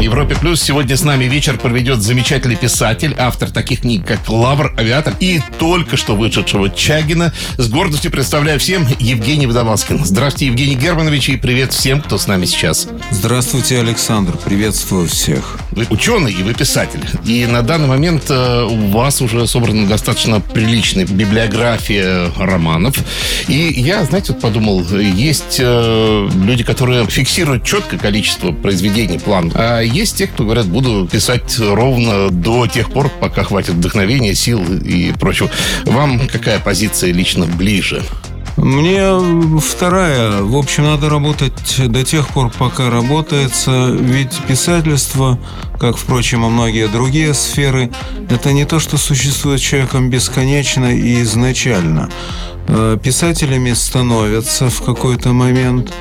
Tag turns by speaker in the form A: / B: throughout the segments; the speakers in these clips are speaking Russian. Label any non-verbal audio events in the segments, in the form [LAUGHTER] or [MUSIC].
A: Европе Плюс сегодня с нами вечер проведет замечательный писатель, автор таких книг, как «Лавр», «Авиатор» и только что вышедшего «Чагина». С гордостью представляю всем Евгений Водолазкин. Здравствуйте, Евгений Германович, и привет всем, кто с нами сейчас.
B: Здравствуйте, Александр. Приветствую всех.
A: Вы ученый и вы писатель. И на данный момент э, у вас уже собрана достаточно приличная библиография романов. И я, знаете, вот подумал, есть э, люди, которые фиксируют четкое количество произведений, план. А есть те, кто говорят, буду писать ровно до тех пор, пока хватит вдохновения, сил и прочего. Вам какая позиция лично ближе?
B: Мне вторая. В общем, надо работать до тех пор, пока работается. Ведь писательство, как, впрочем, и многие другие сферы, это не то, что существует человеком бесконечно и изначально. Э, Писателями становятся в какой-то момент,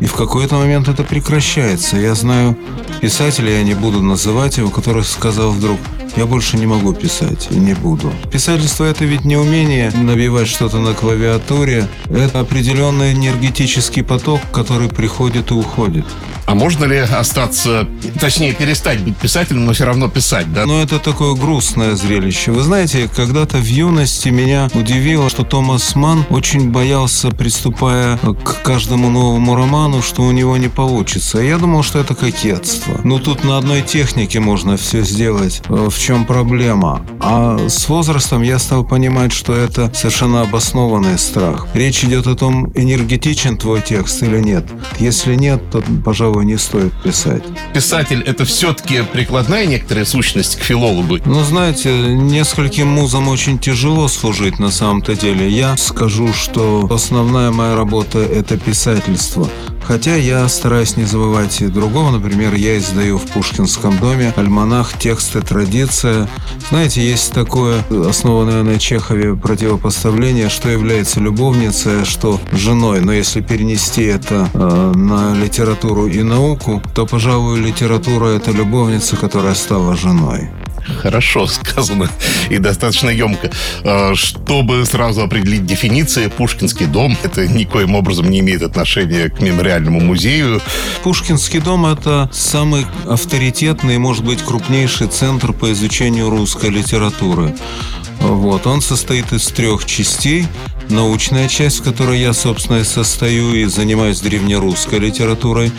B: и в какой-то момент это прекращается. Я знаю писателя, я не буду называть его, который сказал вдруг, я больше не могу писать и не буду. Писательство это ведь не умение набивать что-то на клавиатуре, это определенный энергетический поток, который приходит и уходит.
A: А можно ли остаться, точнее, перестать быть писателем, но все равно писать, да?
B: Но это такое грустное зрелище. Вы знаете, когда-то в юности меня удивило, что Томас Ман очень боялся, приступая к каждому новому роману, что у него не получится. Я думал, что это кокетство. Но тут на одной технике можно все сделать. Э, В чем проблема? А с возрастом я стал понимать, что это совершенно обоснованный страх. Речь идет о том, энергетичен твой текст или нет. Если нет, то, пожалуй, не стоит писать.
A: Писатель — это все-таки прикладная некоторая сущность к филологу.
B: Ну, знаете, нескольким музам очень тяжело служить на самом-то деле. Я скажу, что основная моя работа – это писательство. Хотя я стараюсь не забывать и другого. Например, я издаю в Пушкинском доме альманах «Тексты. Традиция». Знаете, есть такое, основанное на Чехове противопоставление, что является любовницей, что женой. Но если перенести это э, на литературу и науку, то, пожалуй, литература – это любовница, которая стала женой.
A: Хорошо сказано [LAUGHS] и достаточно емко. А, Чтобы сразу определить дефиниции, Пушкинский дом, это никоим образом не имеет отношения к мемориальному музею.
B: Пушкинский дом – это самый авторитетный, может быть, крупнейший центр по изучению русской литературы. Вот. Он состоит из трех частей. Научная часть, в которой я, собственно, и состою и занимаюсь древнерусской литературой.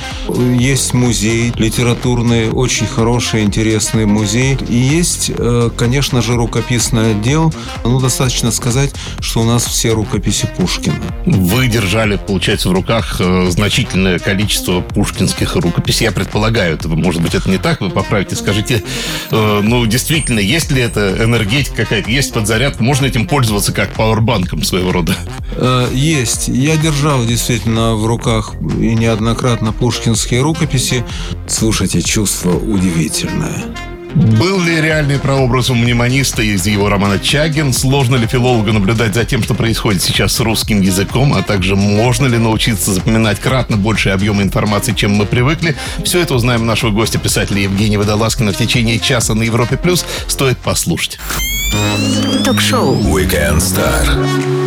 B: Есть музей литературный, очень хороший, интересный музей. И есть, э, конечно же, рукописный отдел. Ну, достаточно сказать, что у нас все рукописи Пушкина.
A: Вы держали, получается, в руках э, значительное количество пушкинских рукописей. Я предполагаю, это, может быть, это не так, вы поправите, скажите, э, ну, действительно, есть ли это энергетика какая-то, есть подзарядка, можно этим пользоваться как пауэрбанком своего рода?
B: Э, Есть. Я держал действительно в руках и неоднократно пушкинские рукописи. Слушайте, чувство удивительное.
A: Был ли реальный прообраз у мнемониста из его романа «Чагин»? Сложно ли филологу наблюдать за тем, что происходит сейчас с русским языком? А также можно ли научиться запоминать кратно больший объем информации, чем мы привыкли? Все это узнаем нашего гостя, писателя Евгения Водолазкина в течение часа на Европе+. плюс. Стоит послушать.
C: Ток-шоу
D: Weekend Star.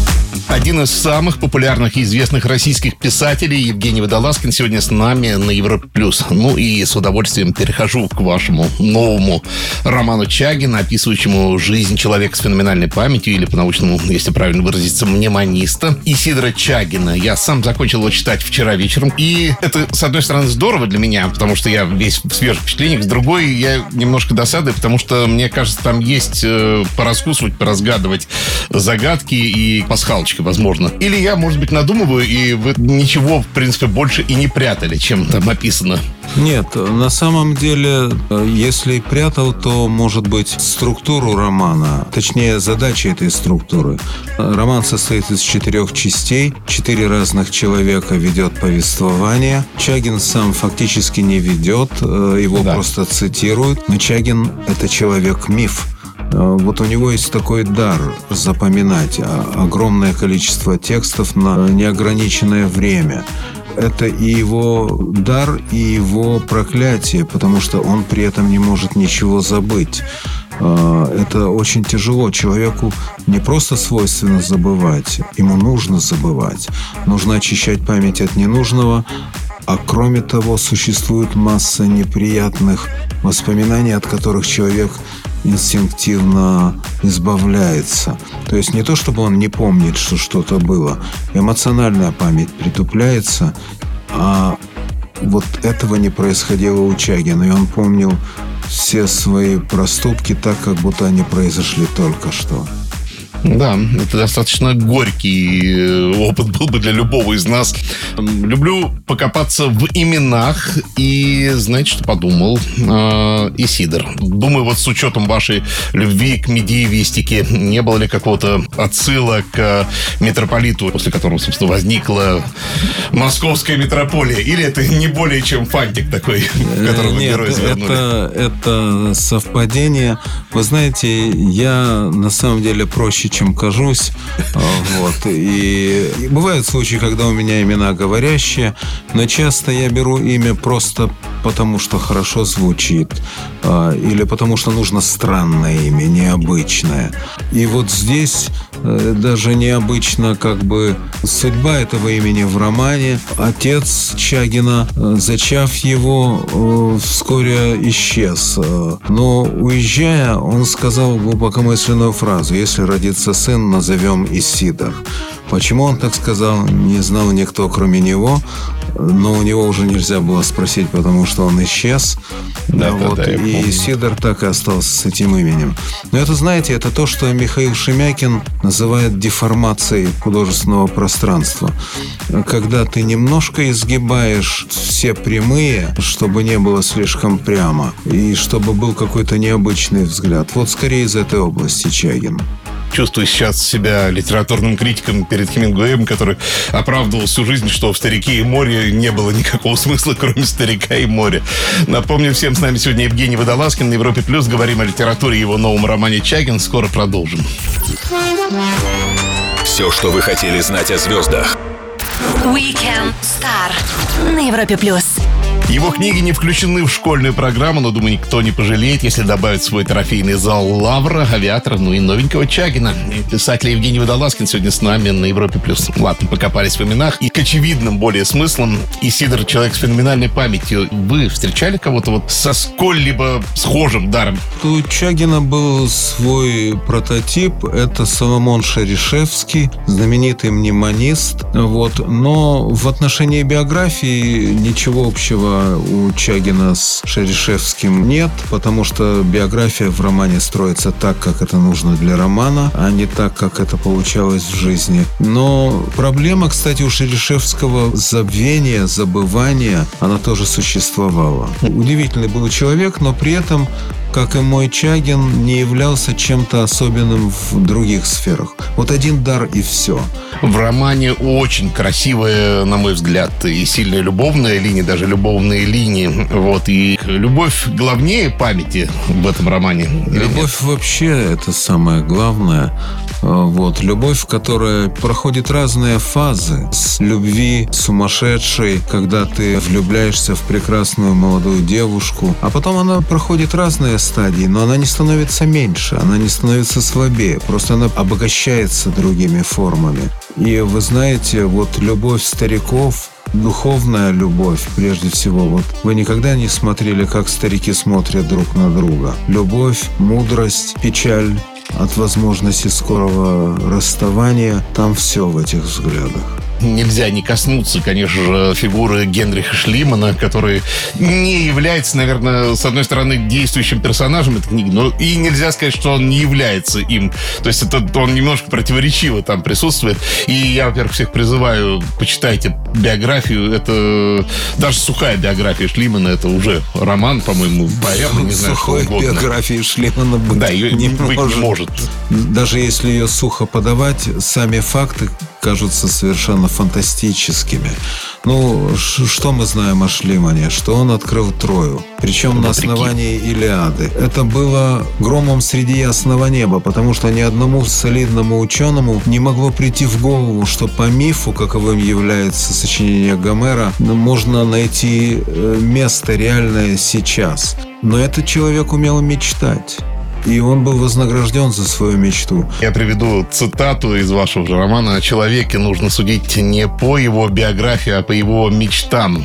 A: Один из самых популярных и известных российских писателей Евгений Водолазкин сегодня с нами на Европе+. плюс. Ну и с удовольствием перехожу к вашему новому роману Чагина, описывающему жизнь человека с феноменальной памятью, или по-научному, если правильно выразиться, мнемониста, Исидора Чагина. Я сам закончил его читать вчера вечером. И это, с одной стороны, здорово для меня, потому что я весь в свежих впечатлениях. С другой, я немножко досадую, потому что, мне кажется, там есть э, пораскусывать, поразгадывать загадки и пасхалочки, возможно. Или я, может быть, надумываю, и вы ничего, в принципе, больше и не прятали, чем там описано.
B: Нет, на самом деле, если прятал, то, может быть, структуру романа, точнее, задачи этой структуры. Роман состоит из четырех частей. Четыре разных человека ведет повествование. Чагин сам фактически не ведет, э, его
A: Да.
B: просто цитируют. Но Чагин – это человек-миф. Э, Вот у него есть такой дар запоминать а, огромное количество текстов на неограниченное время. это и его дар, и его проклятие, потому что он при этом не может ничего забыть. А, это очень тяжело. Человеку не просто свойственно забывать, ему нужно забывать. Нужно очищать память от ненужного, а кроме того, существует масса неприятных воспоминаний, от которых человек инстинктивно избавляется. То есть не то, чтобы он не помнит, что что-то было. Эмоциональная память притупляется, а вот этого не происходило у Чагина. И он помнил все свои проступки так, как будто они произошли только что.
A: Да, это достаточно горький э, опыт был бы для любого из нас. Люблю покопаться в именах и, знаете, что подумал? Э, Исидор. Думаю, вот с учетом вашей любви к медиевистике, не было ли какого-то отсыла к митрополиту, после которого, собственно, возникла московская митрополия? Или это не более чем фантик такой, [LAUGHS] которого
B: Нет,
A: герои завернули?
B: это, это совпадение. Вы знаете, я на самом деле проще, чем кажусь. А, Вот. И, бывают случаи, когда у меня имена говорящие, но часто я беру имя просто потому, что хорошо звучит. а, Или потому, что нужно странное имя, необычное. И вот здесь э, даже необычно как бы судьба этого имени в романе. Отец Чагина, э, зачав его, э, вскоре исчез. Но уезжая, он сказал глубокомысленную фразу «Если родится сын, назовем Исидор». Почему он так сказал, не знал никто, кроме него. Но у него уже нельзя было спросить, потому что он исчез.
A: Да, да,
B: вот,
A: да, я
B: и. Сидор так и остался с этим именем. Но это, знаете, это то, что Михаил Шемякин называет деформацией художественного пространства. Когда ты немножко изгибаешь все прямые, чтобы не было слишком прямо, и чтобы был какой-то необычный взгляд. Вот скорее из этой области Чагин.
A: Чувствую сейчас себя литературным критиком перед Хемингуэем, который оправдывал всю жизнь, что в «Старике и море» не было никакого смысла, кроме «Старика и моря». Напомню всем, с нами сегодня Евгений Водолазкин на Европе+. плюс. Говорим о литературе и его новом романе «Чагин». Скоро продолжим.
D: Все, что вы хотели знать о звездах.
C: Weekend Star на Европе плюс.
A: Его книги не включены в школьную программу, но, думаю, никто не пожалеет, если добавить свой трофейный зал Лавра, Авиатора, ну и новенького Чагина. И писатель Евгений Водолазкин сегодня с нами на Европе+. плюс. Ладно, покопались в именах. И к очевидным более смыслам. Исидор — человек с феноменальной памятью. Вы встречали кого-то вот со сколь-либо схожим даром?
B: У Чагина был свой прототип. Это Соломон Шерешевский, знаменитый мнемонист. Вот. Но в отношении биографии ничего общего у Чагина с Шерешевским нет, потому что биография в романе строится так, как это нужно для романа, а не так, как это получалось в жизни. Но проблема, кстати, у Шерешевского забвения, забывания, она тоже существовала. Удивительный был человек, но при этом как и мой Чагин, не являлся чем-то особенным в других сферах. Вот один дар и все.
A: В романе очень красивая, на мой взгляд, и сильная любовная линия, даже любовные линии. Вот. И любовь главнее памяти в этом романе.
B: Любовь вообще это самое главное. Вот. Любовь, которая проходит разные фазы. С любви сумасшедшей, когда ты влюбляешься в прекрасную молодую девушку. А потом она проходит разные стадии, но она не становится меньше, она не становится слабее. Просто она обогащается другими формами. И вы знаете, вот любовь стариков, духовная любовь, прежде всего. Вот вы никогда не смотрели, как старики смотрят друг на друга. Любовь, мудрость, печаль от возможности скорого расставания. Там все в этих взглядах.
A: Нельзя не коснуться, конечно же, фигуры Генриха Шлимана, который не является, наверное, с одной стороны, действующим персонажем этой книги, но и нельзя сказать, что он не является им. То есть это он немножко противоречиво там присутствует. И я, во-первых, всех призываю, почитайте биографию. Это даже сухая биография Шлимана, это уже роман, по-моему, поэма, не знаю, что
B: Сухой
A: угодно.
B: биографии Шлемана быть
A: Да, ее
B: не
A: быть не
B: может.
A: может.
B: Даже если ее сухо подавать, сами факты, кажутся совершенно фантастическими. Ну, что мы знаем о Шлимане? Что он открыл Трою. Причем на основании Илиады. Это было громом среди ясного неба, потому что ни одному солидному ученому не могло прийти в голову, что по мифу, каковым является сочинение Гомера, можно найти э, место реальное сейчас. Но этот человек умел мечтать. И он был вознагражден за свою мечту.
A: Я приведу цитату из вашего же романа. О человеке нужно судить не по его биографии, а по его мечтам.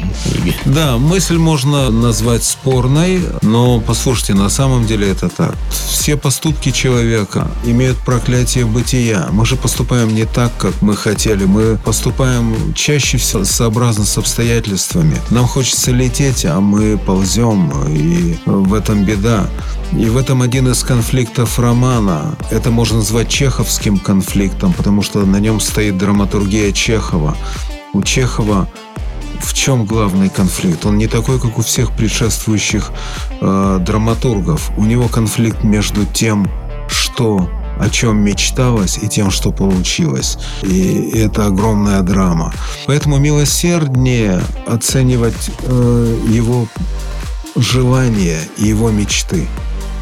B: Да, мысль можно назвать спорной, но послушайте, на самом деле это так. Все поступки человека имеют проклятие бытия. Мы же поступаем не так, как мы хотели. Мы поступаем чаще всего сообразно с обстоятельствами. Нам хочется лететь, а мы ползем, и в этом беда. И в этом один из конфликтов романа. Это можно назвать чеховским конфликтом, потому что на нем стоит драматургия Чехова. У Чехова в чем главный конфликт? Он не такой, как у всех предшествующих э, драматургов. У него конфликт между тем, что о чем мечталось и тем, что получилось. И это огромная драма. Поэтому милосерднее оценивать э, его желания и его мечты.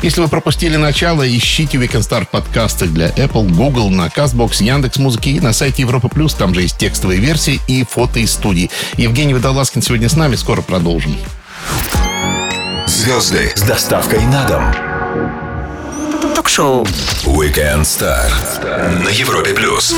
A: Если вы пропустили начало, ищите Weekend Star подкасты для Apple, Google, на CastBox, Яндекс Музыки и на сайте Европа Плюс. Там же есть текстовые версии и фото из студии. Евгений Водолазкин сегодня с нами. Скоро продолжим.
D: Звезды с доставкой на дом.
C: Ток-шоу
D: Weekend Star на Европе Плюс.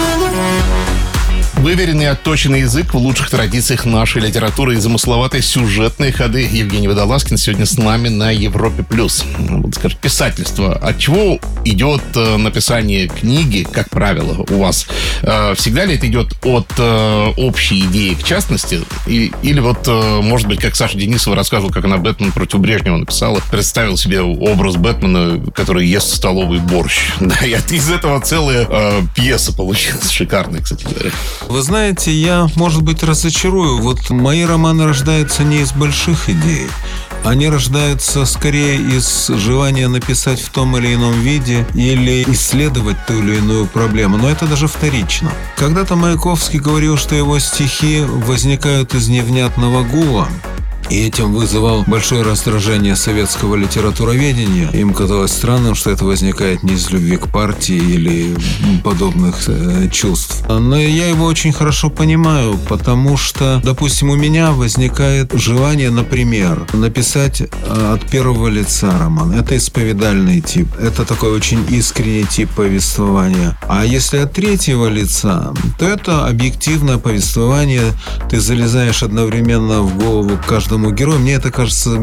A: Выверенный отточенный язык в лучших традициях нашей литературы и замысловатые сюжетные ходы. Евгений Водолазкин сегодня с нами на Европе+. плюс. Вот, скажем, писательство. От чего идет э, написание книги, как правило, у вас? Э, всегда ли это идет от э, общей идеи к частности? Или вот, может быть, как Саша Денисова рассказывала, как она «Бэтмен против Брежнева» написала, представил себе образ Бэтмена, который ест столовый борщ. [LAUGHS] Да, и из этого целая э, пьеса получилась. Шикарная, кстати говоря.
B: Вы знаете, я, может быть, разочарую. Вот мои романы рождаются не из больших идей. Они рождаются скорее из желания написать в том или ином виде или исследовать ту или иную проблему. Но это даже вторично. Когда-то Маяковский говорил, что его стихи возникают из невнятного гула. И этим вызывал большое раздражение советского литературоведения. Им казалось странным, что это возникает не из любви к партии или подобных э, чувств. Но я его очень хорошо понимаю, потому что, допустим, у меня возникает желание, например, написать э, от первого лица роман. Это исповедальный тип. Это такой очень искренний тип повествования. А если от третьего лица, то это объективное повествование. Ты залезаешь одновременно в голову каждого каждому герою, мне это кажется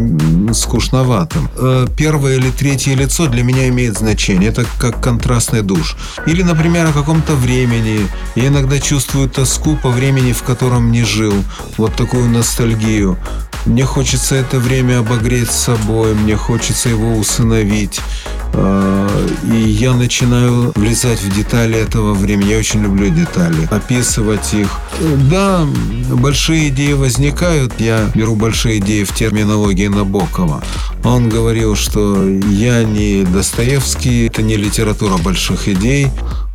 B: скучноватым. Э, первое или третье лицо для меня имеет значение. Это как контрастный душ. Или, например, о каком-то времени. Я иногда чувствую тоску по времени, в котором не жил. Вот такую ностальгию. Мне хочется это время обогреть собой, мне хочется его усыновить. А, и я начинаю влезать в детали этого времени. Я очень люблю детали, описывать их. Да, большие идеи возникают. Я беру большие идеи в терминологии Набокова. Он говорил, что я не Достоевский, это не литература больших идей.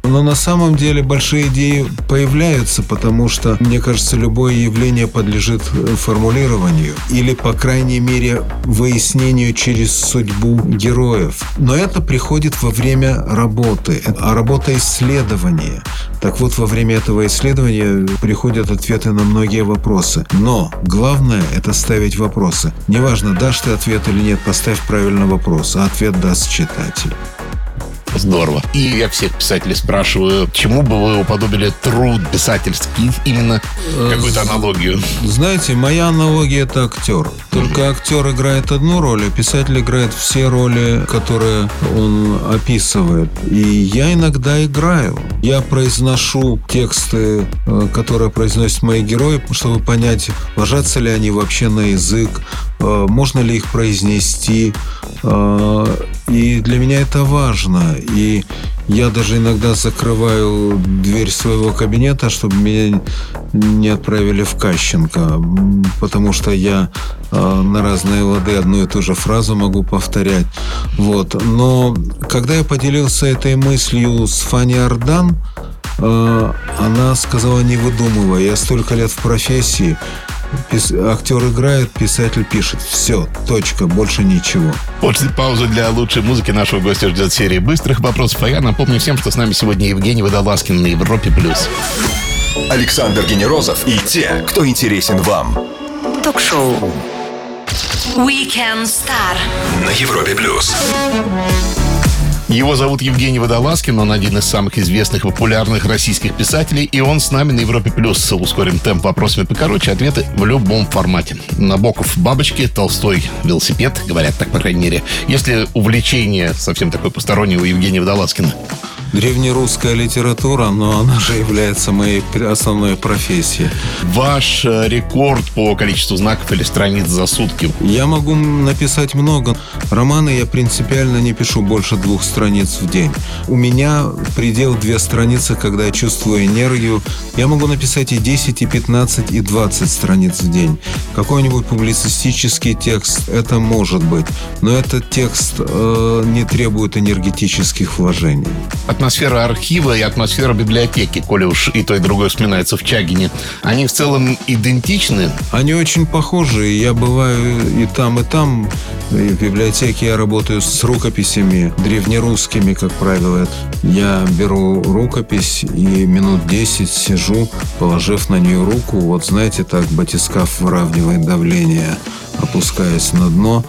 B: Но на самом деле большие идеи появляются, потому что, мне кажется, любое явление подлежит э, формулированию или, по крайней мере, выяснению через судьбу героев. Но это приходит во время работы, а работа исследования. Так вот, во время этого исследования приходят ответы на многие вопросы. Но главное – это ставить вопросы. Неважно, дашь ты ответ или нет, поставь правильно вопрос, а ответ даст читатель.
A: Здорово. И я всех писателей спрашиваю, чему бы вы уподобили труд писательский, именно какую-то аналогию?
B: Знаете, моя аналогия – это актер. Только mm-hmm. актер играет одну роль, а писатель играет все роли, которые он описывает. И я иногда играю. Я произношу тексты, э, которые произносят мои герои, чтобы понять, ложатся ли они вообще на язык, э, можно ли их произнести. Э, и для меня это важно. И я даже иногда закрываю дверь своего кабинета, чтобы меня не отправили в Кащенко, потому что я э, на разные лады одну и ту же фразу могу повторять. Вот. Но когда я поделился этой мыслью с Фанни Ардан, э, она сказала, не выдумывай, я столько лет в профессии, Пис... Актер играет, писатель пишет. Все, точка, больше ничего.
A: После паузы для лучшей музыки нашего гостя ждет серия быстрых вопросов. А я напомню всем, что с нами сегодня Евгений Водолазкин на Европе+. плюс.
D: Александр Генерозов и те, кто интересен вам.
C: Ток-шоу Weekend Star
D: На Европе+. плюс.
A: Его зовут Евгений Водолазкин, он один из самых известных и популярных российских писателей, и он с нами на Европе+. плюс. Ускорим темп вопросами покороче, ответы в любом формате. Набоков бабочки, Толстой велосипед, говорят так, по крайней мере. Если увлечение совсем такое постороннее у Евгения Водолазкина?
B: Древнерусская литература, но она же является моей основной профессией.
A: Ваш э, рекорд по количеству знаков или страниц за сутки?
B: Я могу написать много. Романы я принципиально не пишу больше двух страниц в день. У меня предел две страницы, когда я чувствую энергию. Я могу написать и 10, и 15, и 20 страниц в день. Какой-нибудь публицистический текст, это может быть. Но этот текст э, не требует энергетических вложений
A: атмосфера архива и атмосфера библиотеки, коли уж и то, и другое вспоминается в Чагине, они в целом идентичны?
B: Они очень похожи. Я бываю и там, и там. И в библиотеке я работаю с рукописями, древнерусскими, как правило. Я беру рукопись и минут 10 сижу, положив на нее руку. Вот знаете, так батискаф выравнивает давление опускаясь на дно,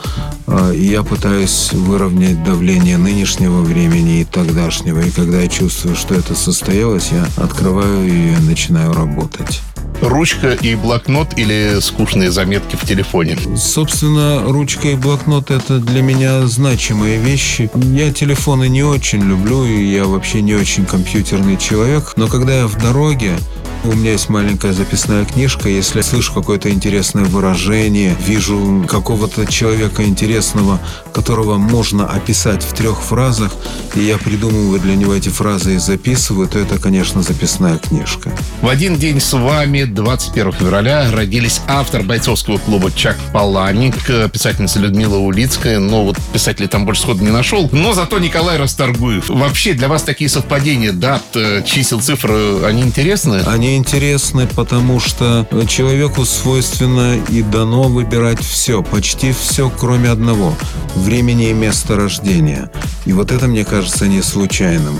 B: а, и я пытаюсь выровнять давление нынешнего времени и тогдашнего. И когда я чувствую, что это состоялось, я открываю ее и начинаю работать.
A: Ручка и блокнот или скучные заметки в телефоне?
B: Собственно, ручка и блокнот – это для меня значимые вещи. Я телефоны не очень люблю, и я вообще не очень компьютерный человек. Но когда я в дороге, у меня есть маленькая записная книжка. Если я слышу какое-то интересное выражение, вижу какого-то человека интересного, которого можно описать в трех фразах, и я придумываю для него эти фразы и записываю, то это, конечно, записная книжка.
A: В один день с вами, 21 февраля, родились автор бойцовского клуба Чак Паланик, писательница Людмила Улицкая. Но вот писателей там больше сходу не нашел. Но зато Николай Расторгуев. Вообще для вас такие совпадения дат, э, чисел, цифр, они интересны?
B: Они интересны, потому что человеку свойственно и дано выбирать все, почти все, кроме одного – времени и места рождения. И вот это, мне кажется, не случайным.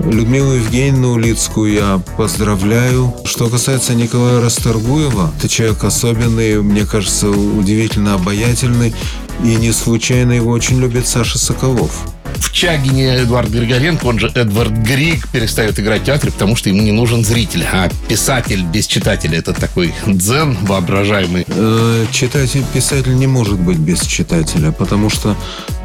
B: Людмилу Евгеньевну Улицкую я поздравляю. Что касается Николая Расторгуева, это человек особенный, мне кажется, удивительно обаятельный. И не случайно его очень любит Саша Соколов
A: в Чагине Эдуард Григоренко, он же Эдвард Григ, перестает играть в театре, потому что ему не нужен зритель. А писатель без читателя это такой дзен воображаемый.
B: Э, читатель, писатель не может быть без читателя, потому что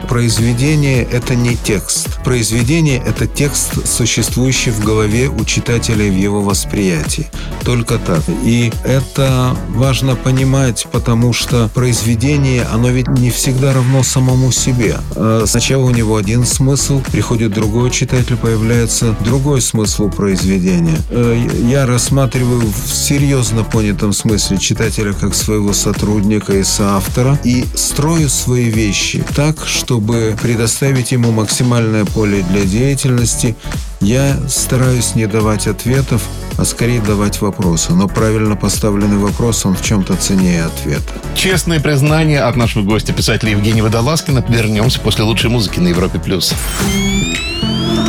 B: произведение – это не текст. Произведение – это текст, существующий в голове у читателя в его восприятии. Только так. И это важно понимать, потому что произведение, оно ведь не всегда равно самому себе. Э, сначала у него один смысл, приходит другой читатель, появляется другой смысл произведения. Э, я рассматриваю в серьезно понятом смысле читателя как своего сотрудника и соавтора и строю свои вещи так, чтобы предоставить ему максимальное поле для деятельности. Я стараюсь не давать ответов, а скорее давать вопросы. Но правильно поставленный вопрос, он в чем-то ценнее ответа.
A: Честные признания от нашего гостя, писателя Евгения Водолазкина. Вернемся после лучшей музыки на Европе+. плюс.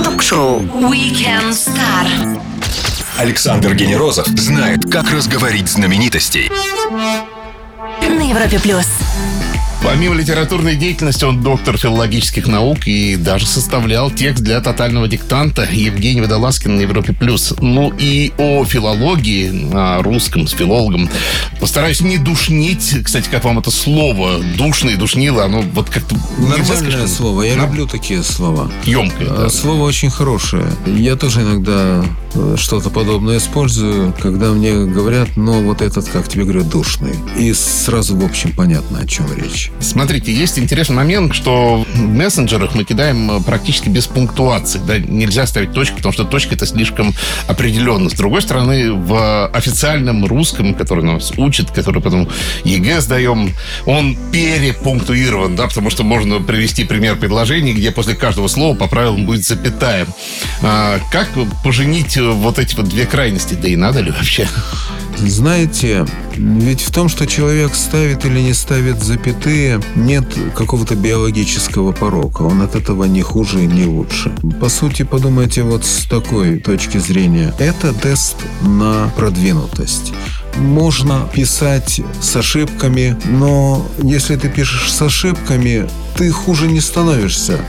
C: Ток-шоу Weekend Star.
D: Александр Генерозов знает, как разговорить знаменитостей.
C: На Европе+. плюс.
A: Помимо литературной деятельности, он доктор филологических наук и даже составлял текст для тотального диктанта Евгений Водолазкин на Европе+. плюс. Ну и о филологии, о русском с филологом. Постараюсь не душнить. Кстати, как вам это слово? Душный, душнило, оно вот как-то...
B: Нормальное слово. Я да? люблю такие слова.
A: Емкое.
B: Да. Слово очень хорошее. Я тоже иногда э, что-то подобное использую, когда мне говорят, ну, вот этот, как тебе говорят, душный. И сразу, в общем, понятно, о чем речь.
A: Смотрите, есть интересный момент, что в мессенджерах мы кидаем э, практически без пунктуации. Да? Нельзя ставить точку, потому что точка это слишком определенно. С другой стороны, в официальном русском, который нас учит, который потом ЕГЭ сдаем, он перепунктуирован, да, потому что можно привести пример предложений, где после каждого слова по правилам будет запятая. А, как поженить вот эти вот две крайности? Да и надо ли вообще?
B: Знаете, ведь в том, что человек ставит или не ставит запятые, нет какого-то биологического порока. Он от этого не хуже и не лучше. По сути, подумайте вот с такой точки зрения. Это тест на продвинутость можно писать с ошибками, но если ты пишешь с ошибками, ты хуже не становишься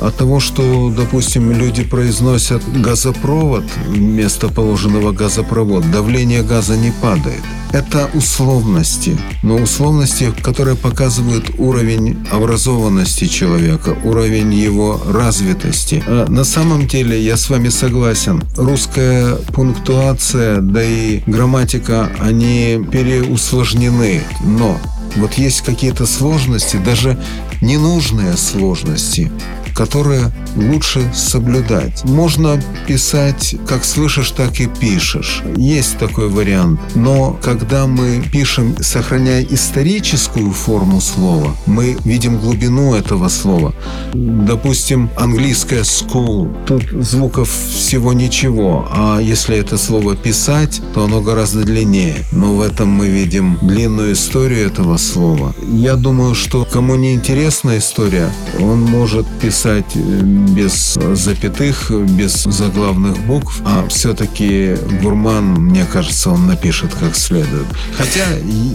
B: от того, что, допустим, люди произносят газопровод вместо положенного газопровод, давление газа не падает. Это условности, но условности, которые показывают уровень образованности человека, уровень его развитости. А на самом деле, я с вами согласен, русская пунктуация, да и грамматика, они переусложнены, но вот есть какие-то сложности, даже ненужные сложности, которые лучше соблюдать. Можно писать как слышишь, так и пишешь. Есть такой вариант. Но когда мы пишем, сохраняя историческую форму слова, мы видим глубину этого слова. Допустим, английское school. Тут звуков всего ничего. А если это слово писать, то оно гораздо длиннее. Но в этом мы видим длинную историю этого слова. Я думаю, что кому не интересна история, он может писать э, без запятых, без заглавных букв, а все-таки гурман, мне кажется, он напишет как следует. Хотя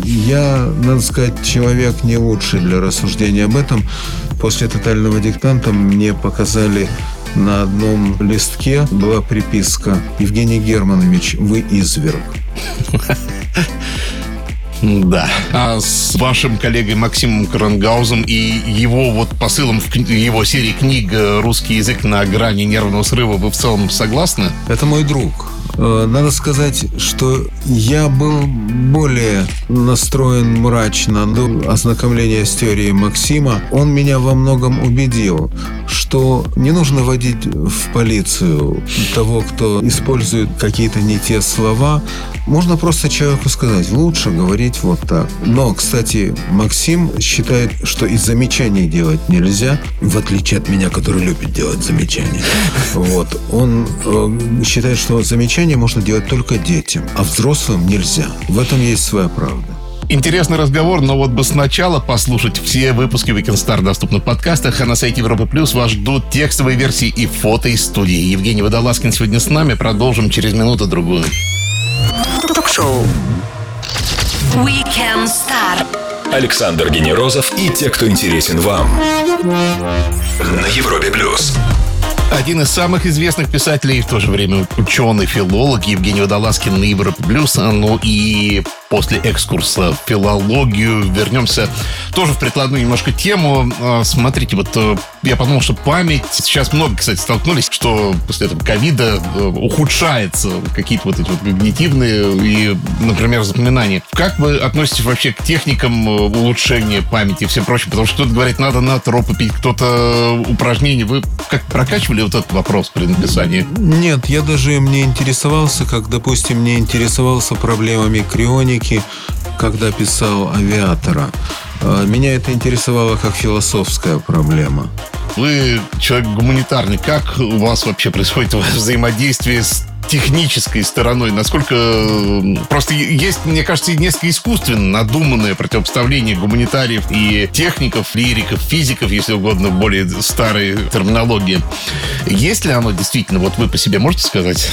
B: я, надо сказать, человек не лучший для рассуждения об этом. После тотального диктанта мне показали на одном листке была приписка «Евгений Германович, вы изверг».
A: Да. А с вашим коллегой Максимом Крангаузом и его вот посылом в его серии книг «Русский язык на грани нервного срыва» вы в целом согласны?
B: Это мой друг. Э, надо сказать, что я был более настроен мрачно до ознакомления с теорией Максима. Он меня во многом убедил, что не нужно водить в полицию того, кто использует какие-то не те слова. Можно просто человеку сказать, лучше говорить вот так. Но, кстати, Максим считает, что и замечаний делать нельзя, в отличие от меня, который любит делать замечания. [LAUGHS] Вот. Он э, считает, что замечания можно делать только детям, а взрослым нельзя. В этом есть своя правда.
A: Интересный разговор, но вот бы сначала послушать все выпуски Weekend Star доступны в подкастах, а на сайте Европы Плюс вас ждут текстовые версии и фото из студии. Евгений Водолазкин сегодня с нами. Продолжим через минуту-другую.
C: Ток-шоу Weekend Star.
D: Александр Генерозов и те, кто интересен вам. На Европе Плюс.
A: Один из самых известных писателей и в то же время ученый, филолог Евгений Водолазкин на Европе Плюс. Ну и после экскурса в филологию вернемся тоже в прикладную немножко тему. А, смотрите, вот э, я подумал, что память... Сейчас много, кстати, столкнулись, что после этого ковида э, ухудшается какие-то вот эти вот когнитивные и, например, запоминания. Как вы относитесь вообще к техникам э, улучшения памяти и всем прочим? Потому что кто-то говорит, надо на пить, кто-то упражнения. Вы как прокачивали вот этот вопрос при написании?
B: Нет, я даже им не интересовался, как, допустим, не интересовался проблемами крионики, когда писал «Авиатора». А, меня это интересовало как философская проблема.
A: Вы человек гуманитарный. Как у вас вообще происходит взаимодействие с технической стороной, насколько просто есть, мне кажется, несколько искусственно надуманное противопоставление гуманитариев и техников, лириков, физиков, если угодно, в более старой терминологии. Есть ли оно действительно, вот вы по себе можете сказать?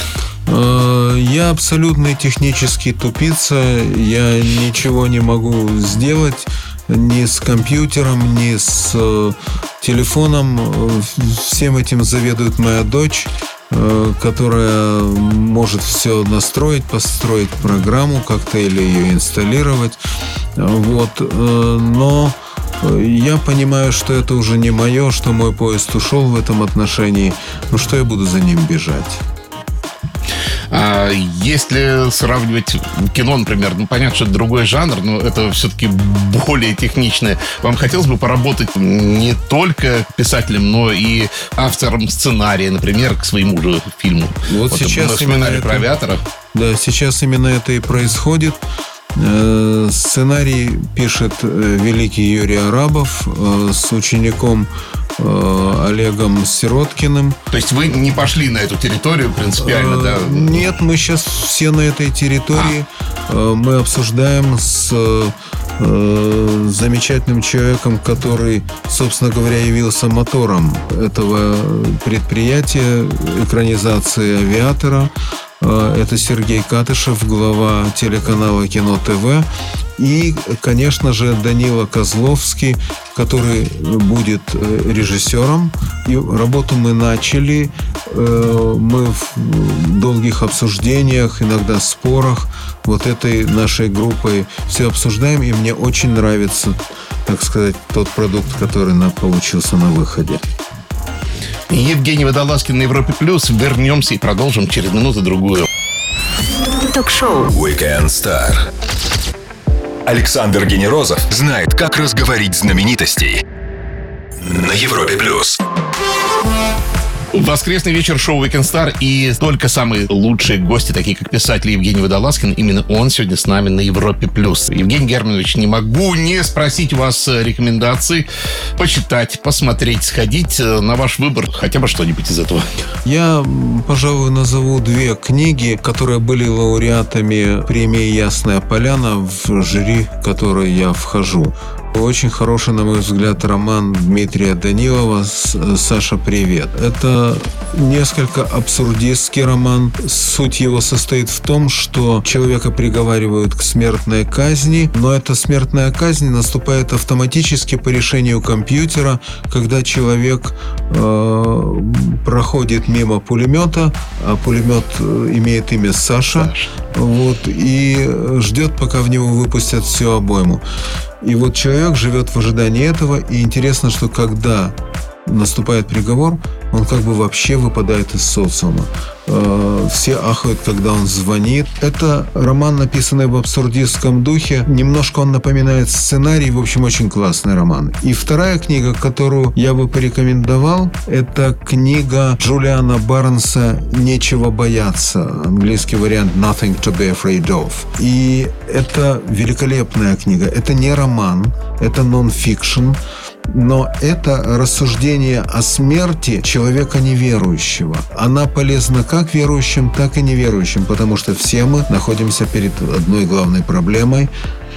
B: Э, я абсолютный технический тупица, я ничего не могу сделать ни с компьютером, ни с э, телефоном. Всем этим заведует моя дочь, э, которая может все настроить, построить программу как-то или ее инсталлировать. Вот. Но я понимаю, что это уже не мое, что мой поезд ушел в этом отношении. Ну что я буду за ним бежать?
A: А если сравнивать кино, например, ну, понятно, что это другой жанр, но это все-таки более техничное. Вам хотелось бы поработать не только писателем, но и автором сценария, например, к своему же фильму?
B: Вот, вот сейчас вспоминали
A: это... про авиатора.
B: Да, сейчас именно это и происходит. Э, сценарий пишет э, великий Юрий Арабов э, с учеником Олегом Сироткиным.
A: То есть вы не пошли на эту территорию принципиально, да?
B: Нет, мы сейчас все на этой территории. А. Мы обсуждаем с замечательным человеком, который, собственно говоря, явился мотором этого предприятия экранизации авиатора. Э, это Сергей Катышев, глава телеканала Кино ТВ. И, конечно же, Данила Козловский, который будет э, режиссером. И работу мы начали. Э, мы в долгих обсуждениях, иногда спорах вот этой нашей группой все обсуждаем. И мне очень нравится, так сказать, тот продукт, который получился на выходе.
A: Евгений Водолазкин на Европе Плюс. Вернемся и продолжим через минуту-другую.
C: Ток-шоу
D: Weekend Star. Александр Генерозов знает, как разговорить знаменитостей на Европе Плюс.
A: Воскресный вечер шоу Weekend Star и только самые лучшие гости, такие как писатель Евгений Водолазкин. Именно он сегодня с нами на Европе+. плюс. Евгений Германович, не могу не спросить вас э, рекомендаций почитать, посмотреть, сходить э, на ваш выбор, хотя бы что-нибудь из этого.
B: Я, пожалуй, назову две книги, которые были лауреатами премии «Ясная поляна» в жюри, которой я вхожу. Очень хороший, на мой взгляд, роман Дмитрия Данилова «Саша, привет». Это несколько абсурдистский роман. Суть его состоит в том, что человека приговаривают к смертной казни, но эта смертная казнь наступает автоматически по решению компьютера, когда человек э, проходит мимо пулемета, а пулемет э, имеет имя Саша, Саша. Вот, и ждет, пока в него выпустят всю обойму. И вот человек живет в ожидании этого, и интересно, что когда наступает приговор, он как бы вообще выпадает из социума. Э, все ахают, когда он звонит. Это роман, написанный в абсурдистском духе. Немножко он напоминает сценарий. В общем, очень классный роман. И вторая книга, которую я бы порекомендовал, это книга Джулиана Барнса «Нечего бояться». Английский вариант «Nothing to be afraid of». И это великолепная книга. Это не роман, это нон-фикшн но это рассуждение о смерти человека неверующего. Она полезна как верующим, так и неверующим, потому что все мы находимся перед одной главной проблемой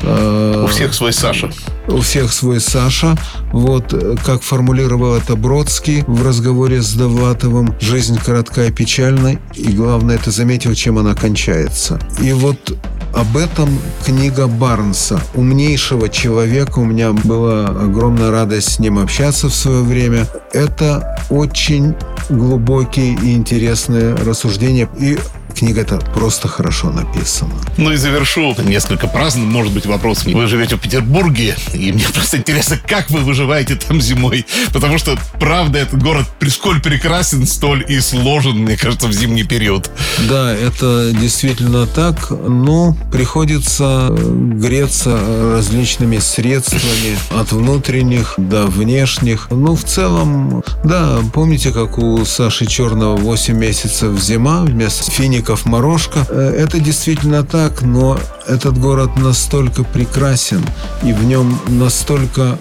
A: у всех свой Саша.
B: У всех свой Саша. Вот как формулировал это Бродский в разговоре с Довлатовым. Жизнь коротка и печальна, и главное, это заметил, чем она кончается. И вот об этом книга Барнса, умнейшего человека. У меня была огромная радость с ним общаться в свое время. Это очень глубокие и интересные рассуждения. И Книга это просто хорошо написана.
A: Ну и завершу несколько праздным, может быть, вопросом. Вы живете в Петербурге, и мне просто интересно, как вы выживаете там зимой. Потому что, правда, этот город сколь прекрасен, столь и сложен, мне кажется, в зимний период.
B: Да, это действительно так. Но приходится греться различными средствами от внутренних до внешних. Ну, в целом, да, помните, как у Саши Черного 8 месяцев зима вместо финика Новиков, Морошка. Э, это действительно так, но этот город настолько прекрасен, и в нем настолько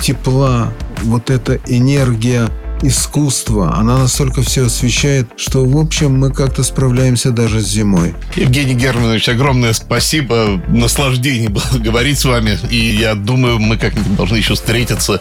B: тепла, вот эта энергия искусства, она настолько все освещает, что, в общем, мы как-то справляемся даже с зимой.
A: Евгений Германович, огромное спасибо. Наслаждение было говорить с вами. И я думаю, мы как-нибудь должны еще встретиться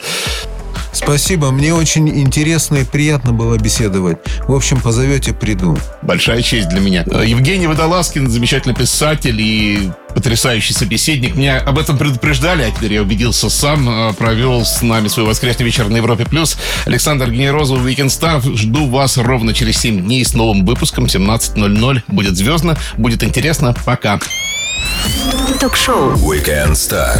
B: Спасибо, мне очень интересно и приятно было беседовать. В общем, позовете, приду.
A: Большая честь для меня. Э, Евгений Водолазкин, замечательный писатель и потрясающий собеседник. Меня об этом предупреждали, а теперь я убедился сам. Э, провел с нами свой воскресный вечер на Европе+. плюс. Александр Генерозов, Weekend Star. Жду вас ровно через 7 дней с новым выпуском. 17.00. Будет звездно, будет интересно. Пока.
C: Ток-шоу
D: Weekend Star.